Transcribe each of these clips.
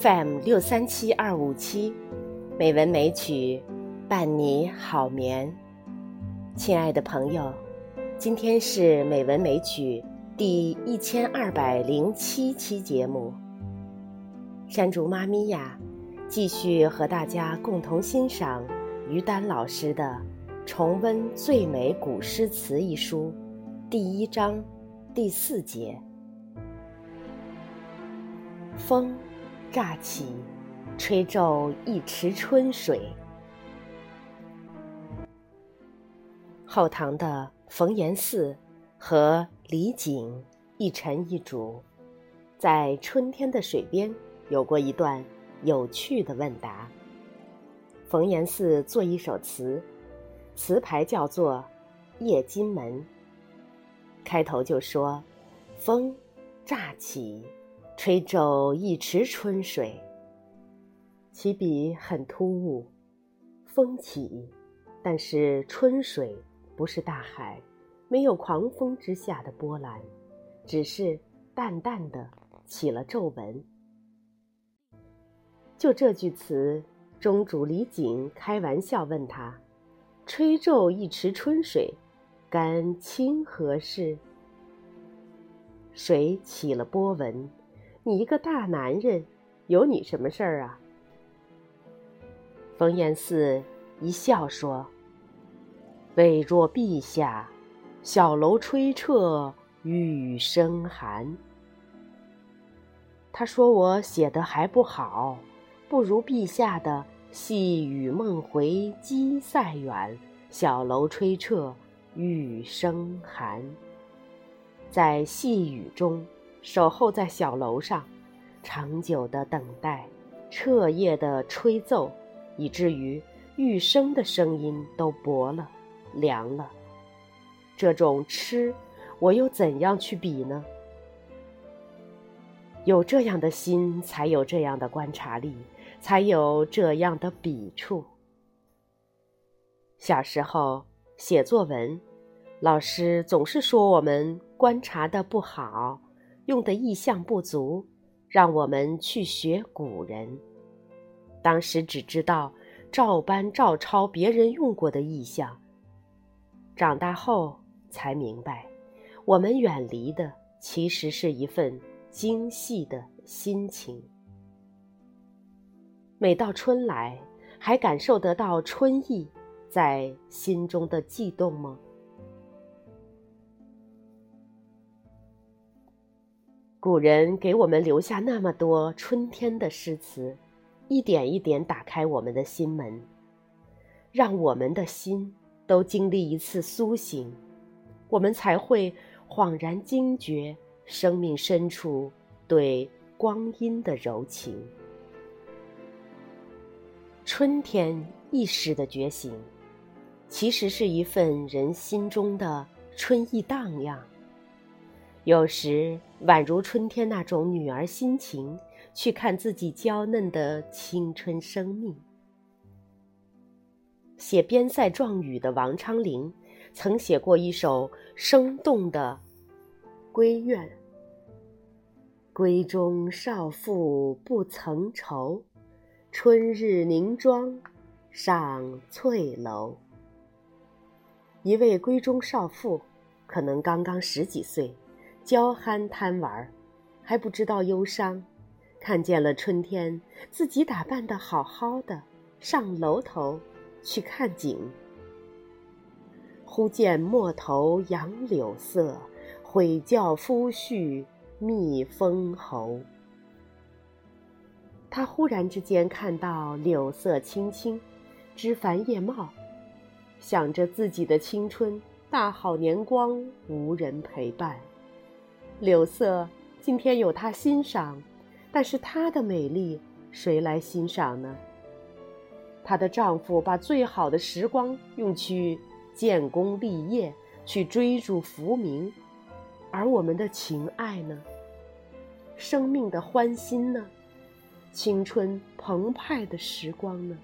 FM 六三七二五七，美文美曲伴你好眠。亲爱的朋友，今天是美文美曲第一千二百零七期节目。山竹妈咪呀，继续和大家共同欣赏于丹老师的《重温最美古诗词》一书，第一章第四节。风。乍起，吹皱一池春水。后唐的冯延巳和李璟一臣一主，在春天的水边有过一段有趣的问答。冯延巳作一首词，词牌叫做《夜金门》，开头就说：“风乍起。”吹皱一池春水，起笔很突兀。风起，但是春水不是大海，没有狂风之下的波澜，只是淡淡的起了皱纹。就这句词，中主李璟开玩笑问他：“吹皱一池春水，干清何事？”水起了波纹。你一个大男人，有你什么事儿啊？冯延巳一笑说：“未若陛下，小楼吹彻雨声寒。”他说我写的还不好，不如陛下的“细雨梦回鸡塞远，小楼吹彻雨声寒”。在细雨中。守候在小楼上，长久的等待，彻夜的吹奏，以至于玉笙的声音都薄了、凉了。这种痴，我又怎样去比呢？有这样的心，才有这样的观察力，才有这样的笔触。小时候写作文，老师总是说我们观察的不好。用的意象不足，让我们去学古人。当时只知道照搬照抄别人用过的意象，长大后才明白，我们远离的其实是一份精细的心情。每到春来，还感受得到春意在心中的悸动吗？古人给我们留下那么多春天的诗词，一点一点打开我们的心门，让我们的心都经历一次苏醒，我们才会恍然惊觉生命深处对光阴的柔情。春天意识的觉醒，其实是一份人心中的春意荡漾。有时宛如春天那种女儿心情，去看自己娇嫩的青春生命。写边塞状语的王昌龄，曾写过一首生动的《闺怨》：“闺中少妇不曾愁，春日凝妆上翠楼。”一位闺中少妇，可能刚刚十几岁。娇憨贪玩，还不知道忧伤。看见了春天，自己打扮的好好的，上楼头去看景。忽见陌头杨柳色，悔教夫婿觅封侯。他忽然之间看到柳色青青，枝繁叶茂，想着自己的青春大好年光无人陪伴。柳色今天有她欣赏，但是她的美丽谁来欣赏呢？她的丈夫把最好的时光用去建功立业，去追逐浮名，而我们的情爱呢？生命的欢欣呢？青春澎湃的时光呢？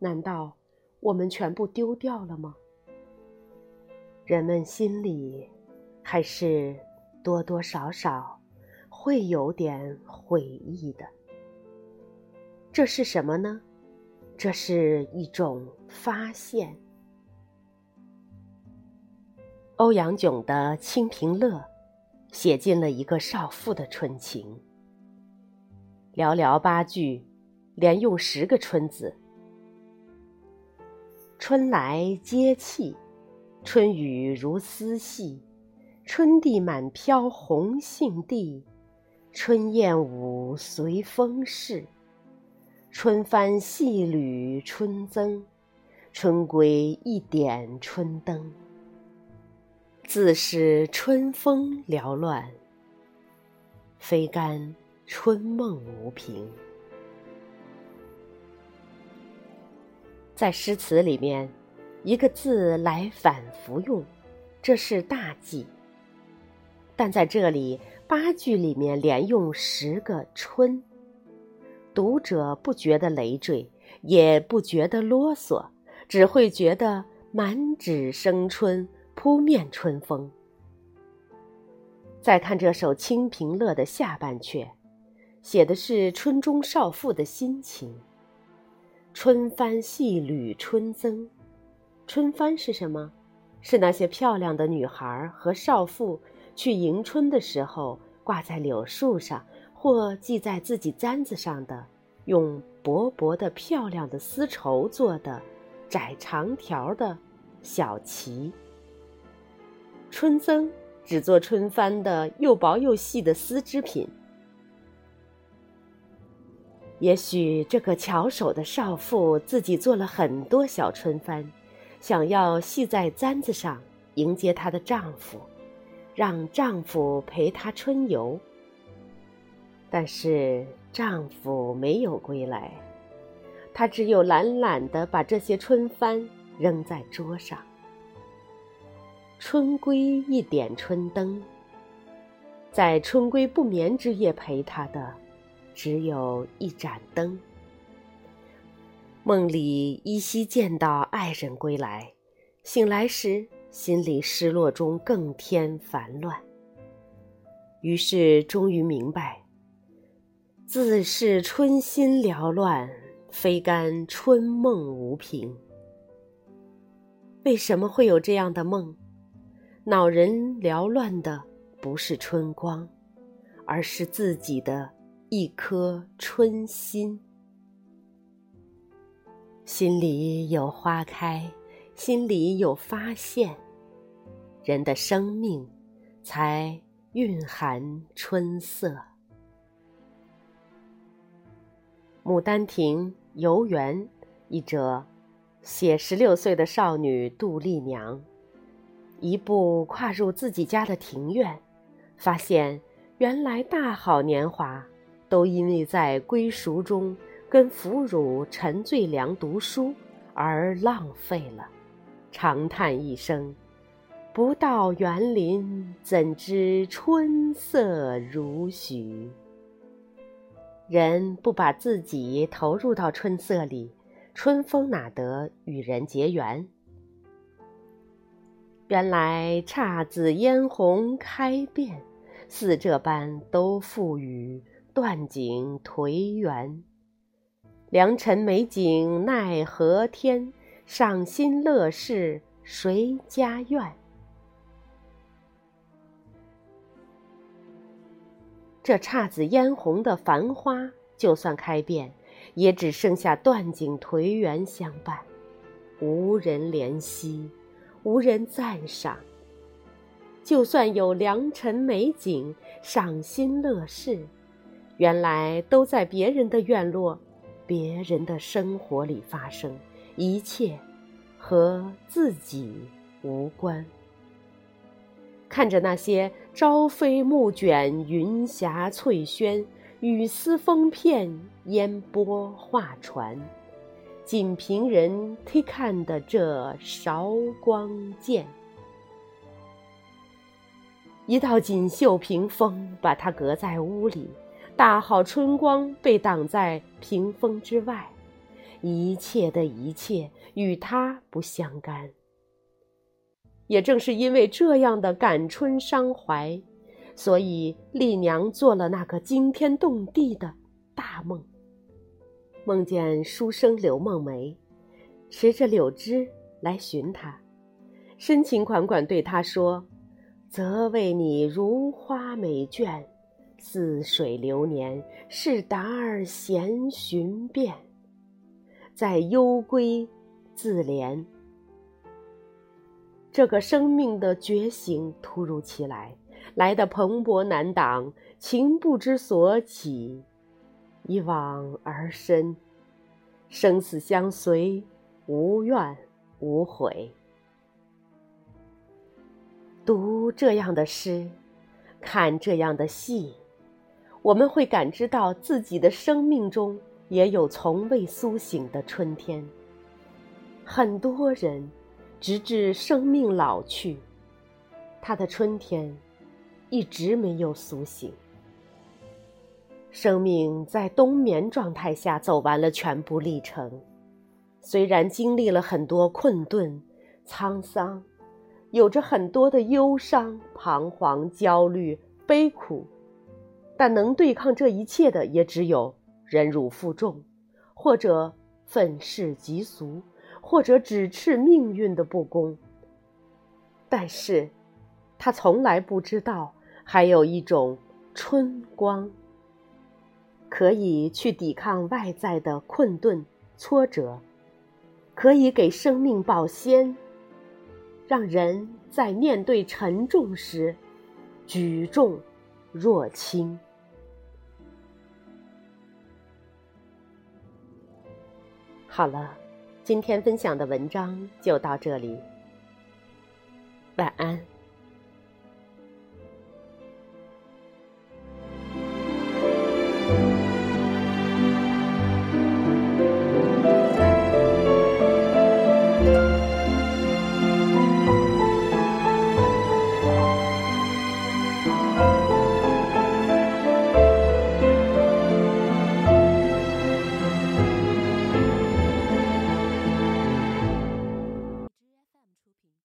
难道我们全部丢掉了吗？人们心里。还是多多少少会有点悔意的。这是什么呢？这是一种发现。欧阳炯的《清平乐》写尽了一个少妇的春情。寥寥八句，连用十个“春”字。春来接气，春雨如丝细，春地满飘红杏地，春燕舞随风逝，春帆细缕春增，春归一点春灯。自是春风缭乱，非干春梦无凭。在诗词里面，一个字来反复用，这是大忌。但在这里八句里面连用十个“春”，读者不觉得累赘，也不觉得啰嗦，只会觉得满纸生春。扑面春风。再看这首《清平乐》的下半阙，写的是春中少妇的心情。春帆细缕春增，春帆是什么？是那些漂亮的女孩和少妇去迎春的时候挂在柳树上或系在自己簪子上的，用薄薄的、漂亮的丝绸做的窄长条的小旗。春增只做春帆的又薄又细的丝织品。也许这个巧手的少妇自己做了很多小春帆，想要系在簪子上迎接她的丈夫，让丈夫陪她春游。但是丈夫没有归来，她只有懒懒的把这些春帆扔在桌上。春归一点春灯，在春归不眠之夜陪他的，只有一盏灯。梦里依稀见到爱人归来，醒来时心里失落中更添烦乱。于是终于明白，自是春心缭乱，非干春梦无凭。为什么会有这样的梦？恼人缭乱的不是春光，而是自己的一颗春心。心里有花开，心里有发现，人的生命才蕴含春色。《牡丹亭·游园》一折，写十六岁的少女杜丽娘。一步跨入自己家的庭院，发现原来大好年华都因为在归塾中跟腐乳陈最良读书而浪费了，长叹一声：“不到园林，怎知春色如许？”人不把自己投入到春色里，春风哪得与人结缘？原来姹紫嫣红开遍，似这般都付与断井颓垣。良辰美景奈何天，赏心乐事谁家院？这姹紫嫣红的繁花，就算开遍，也只剩下断井颓垣相伴，无人怜惜。无人赞赏，就算有良辰美景、赏心乐事，原来都在别人的院落、别人的生活里发生，一切和自己无关。看着那些朝飞暮卷、云霞翠轩、雨丝风片、烟波画船。仅凭人忒看的这韶光剑，一道锦绣屏风把它隔在屋里，大好春光被挡在屏风之外，一切的一切与他不相干。也正是因为这样的感春伤怀，所以丽娘做了那个惊天动地的大梦，梦见书生柳梦梅，持着柳枝来寻她，深情款款对她说：“则为你如花美眷，似水流年，是达儿闲寻遍，在幽闺自怜。”这个生命的觉醒突如其来。来的蓬勃难挡，情不知所起，一往而深，生死相随，无怨无悔。读这样的诗，看这样的戏，我们会感知到自己的生命中也有从未苏醒的春天。很多人，直至生命老去，他的春天。一直没有苏醒，生命在冬眠状态下走完了全部历程。虽然经历了很多困顿、沧桑，有着很多的忧伤、彷徨、焦虑、悲苦，但能对抗这一切的也只有忍辱负重，或者愤世嫉俗，或者指斥命运的不公。但是，他从来不知道。还有一种春光，可以去抵抗外在的困顿、挫折，可以给生命保鲜，让人在面对沉重时举重若轻。好了，今天分享的文章就到这里，晚安。